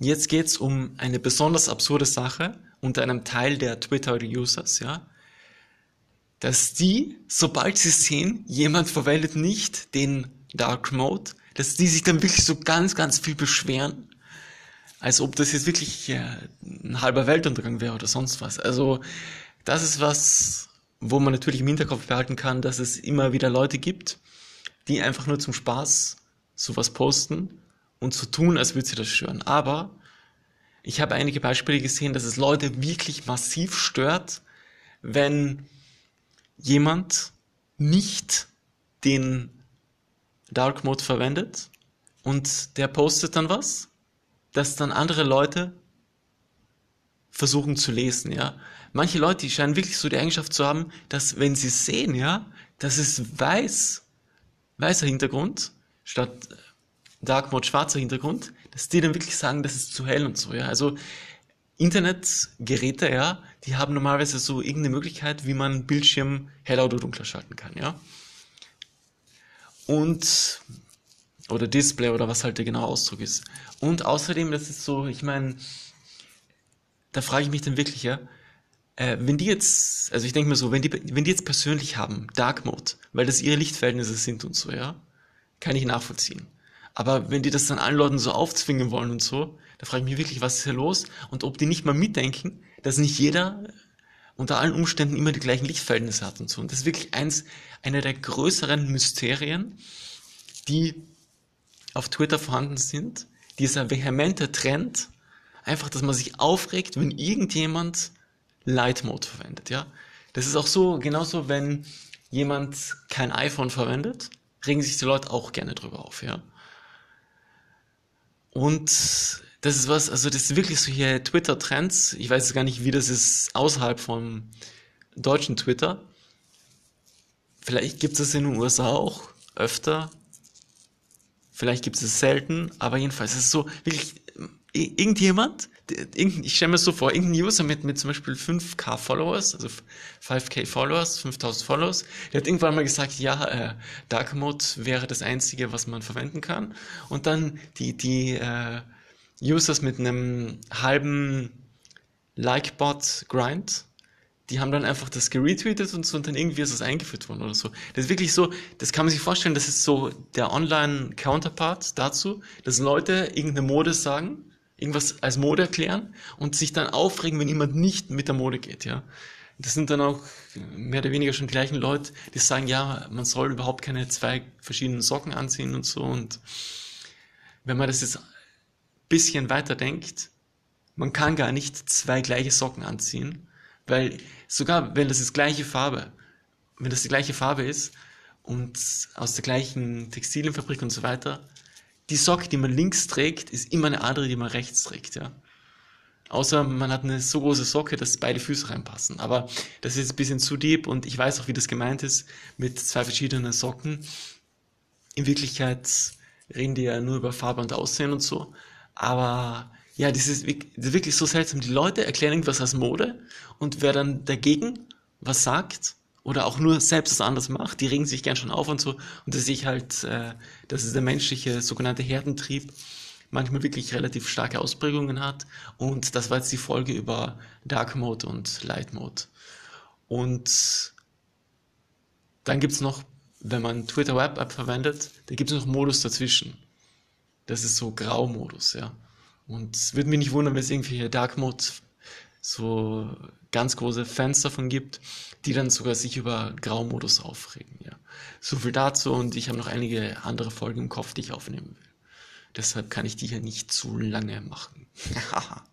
Jetzt geht's um eine besonders absurde Sache unter einem Teil der Twitter-Users, ja. Dass die, sobald sie sehen, jemand verwendet nicht den Dark Mode, dass die sich dann wirklich so ganz, ganz viel beschweren, als ob das jetzt wirklich äh, ein halber Weltuntergang wäre oder sonst was. Also das ist was, wo man natürlich im Hinterkopf behalten kann, dass es immer wieder Leute gibt, die einfach nur zum Spaß sowas posten und so tun, als würde sie das stören. Aber ich habe einige Beispiele gesehen, dass es Leute wirklich massiv stört, wenn jemand nicht den Dark Mode verwendet und der postet dann was, das dann andere Leute versuchen zu lesen, ja. Manche Leute, die scheinen wirklich so die Eigenschaft zu haben, dass wenn sie sehen, ja, dass es weiß, weißer Hintergrund statt Dark Mode schwarzer Hintergrund, dass die dann wirklich sagen, das ist zu hell und so, ja. Also Internetgeräte, ja, die haben normalerweise so irgendeine Möglichkeit, wie man Bildschirm heller oder dunkler schalten kann, ja. Und oder Display oder was halt der genaue Ausdruck ist. Und außerdem, das ist so, ich meine, da frage ich mich dann wirklich, ja, äh, wenn die jetzt, also ich denke mir so, wenn die, wenn die jetzt persönlich haben, Dark Mode, weil das ihre Lichtverhältnisse sind und so, ja, kann ich nachvollziehen. Aber wenn die das dann allen Leuten so aufzwingen wollen und so, da frage ich mich wirklich, was ist hier los? Und ob die nicht mal mitdenken, dass nicht jeder unter allen Umständen immer die gleichen Lichtverhältnisse hat und so. Und das ist wirklich eins, einer der größeren Mysterien, die auf Twitter vorhanden sind. Dieser vehemente Trend, einfach, dass man sich aufregt, wenn irgendjemand Light Mode verwendet, ja. Das ist auch so, genauso, wenn jemand kein iPhone verwendet, regen sich die Leute auch gerne drüber auf, ja. Und das ist was, also das ist wirklich so hier Twitter-Trends. Ich weiß gar nicht, wie das ist außerhalb vom deutschen Twitter. Vielleicht gibt es das in den USA auch öfter. Vielleicht gibt es es selten, aber jedenfalls ist es so, wirklich, irgendjemand, ich stelle mir so vor, irgendein User mit, mit zum Beispiel 5k Followers, also 5k Followers, 5000 Followers, der hat irgendwann mal gesagt, ja, äh, Dark Mode wäre das einzige, was man verwenden kann. Und dann die, die äh, Users mit einem halben Like-Bot-Grind, die haben dann einfach das geretweetet und so und dann irgendwie ist es eingeführt worden oder so. Das ist wirklich so, das kann man sich vorstellen, das ist so der Online-Counterpart dazu, dass Leute irgendeine Mode sagen, irgendwas als Mode erklären und sich dann aufregen, wenn jemand nicht mit der Mode geht, ja. Das sind dann auch mehr oder weniger schon die gleichen Leute, die sagen, ja, man soll überhaupt keine zwei verschiedenen Socken anziehen und so und wenn man das jetzt bisschen weiter denkt, man kann gar nicht zwei gleiche Socken anziehen, weil sogar wenn das das gleiche Farbe, wenn das die gleiche Farbe ist und aus der gleichen Textilienfabrik und so weiter, die Socke, die man links trägt, ist immer eine andere, die man rechts trägt, ja. Außer man hat eine so große Socke, dass beide Füße reinpassen. Aber das ist ein bisschen zu deep und ich weiß auch, wie das gemeint ist mit zwei verschiedenen Socken. In Wirklichkeit reden die ja nur über Farbe und Aussehen und so. Aber ja, das ist, wirklich so seltsam. Die Leute erklären irgendwas als Mode und wer dann dagegen was sagt oder auch nur selbst was anderes macht, die regen sich gern schon auf und so. Und das sehe ich halt, äh, dass es der menschliche sogenannte Herdentrieb manchmal wirklich relativ starke Ausprägungen hat. Und das war jetzt die Folge über Dark Mode und Light Mode. Und dann gibt's noch, wenn man Twitter Web App verwendet, da gibt's noch Modus dazwischen. Das ist so Graumodus, ja. Und es würde mich nicht wundern, wenn es irgendwelche Dark Mode so ganz große Fans davon gibt, die dann sogar sich über Graumodus aufregen, ja. So viel dazu und ich habe noch einige andere Folgen im Kopf, die ich aufnehmen will. Deshalb kann ich die hier nicht zu lange machen.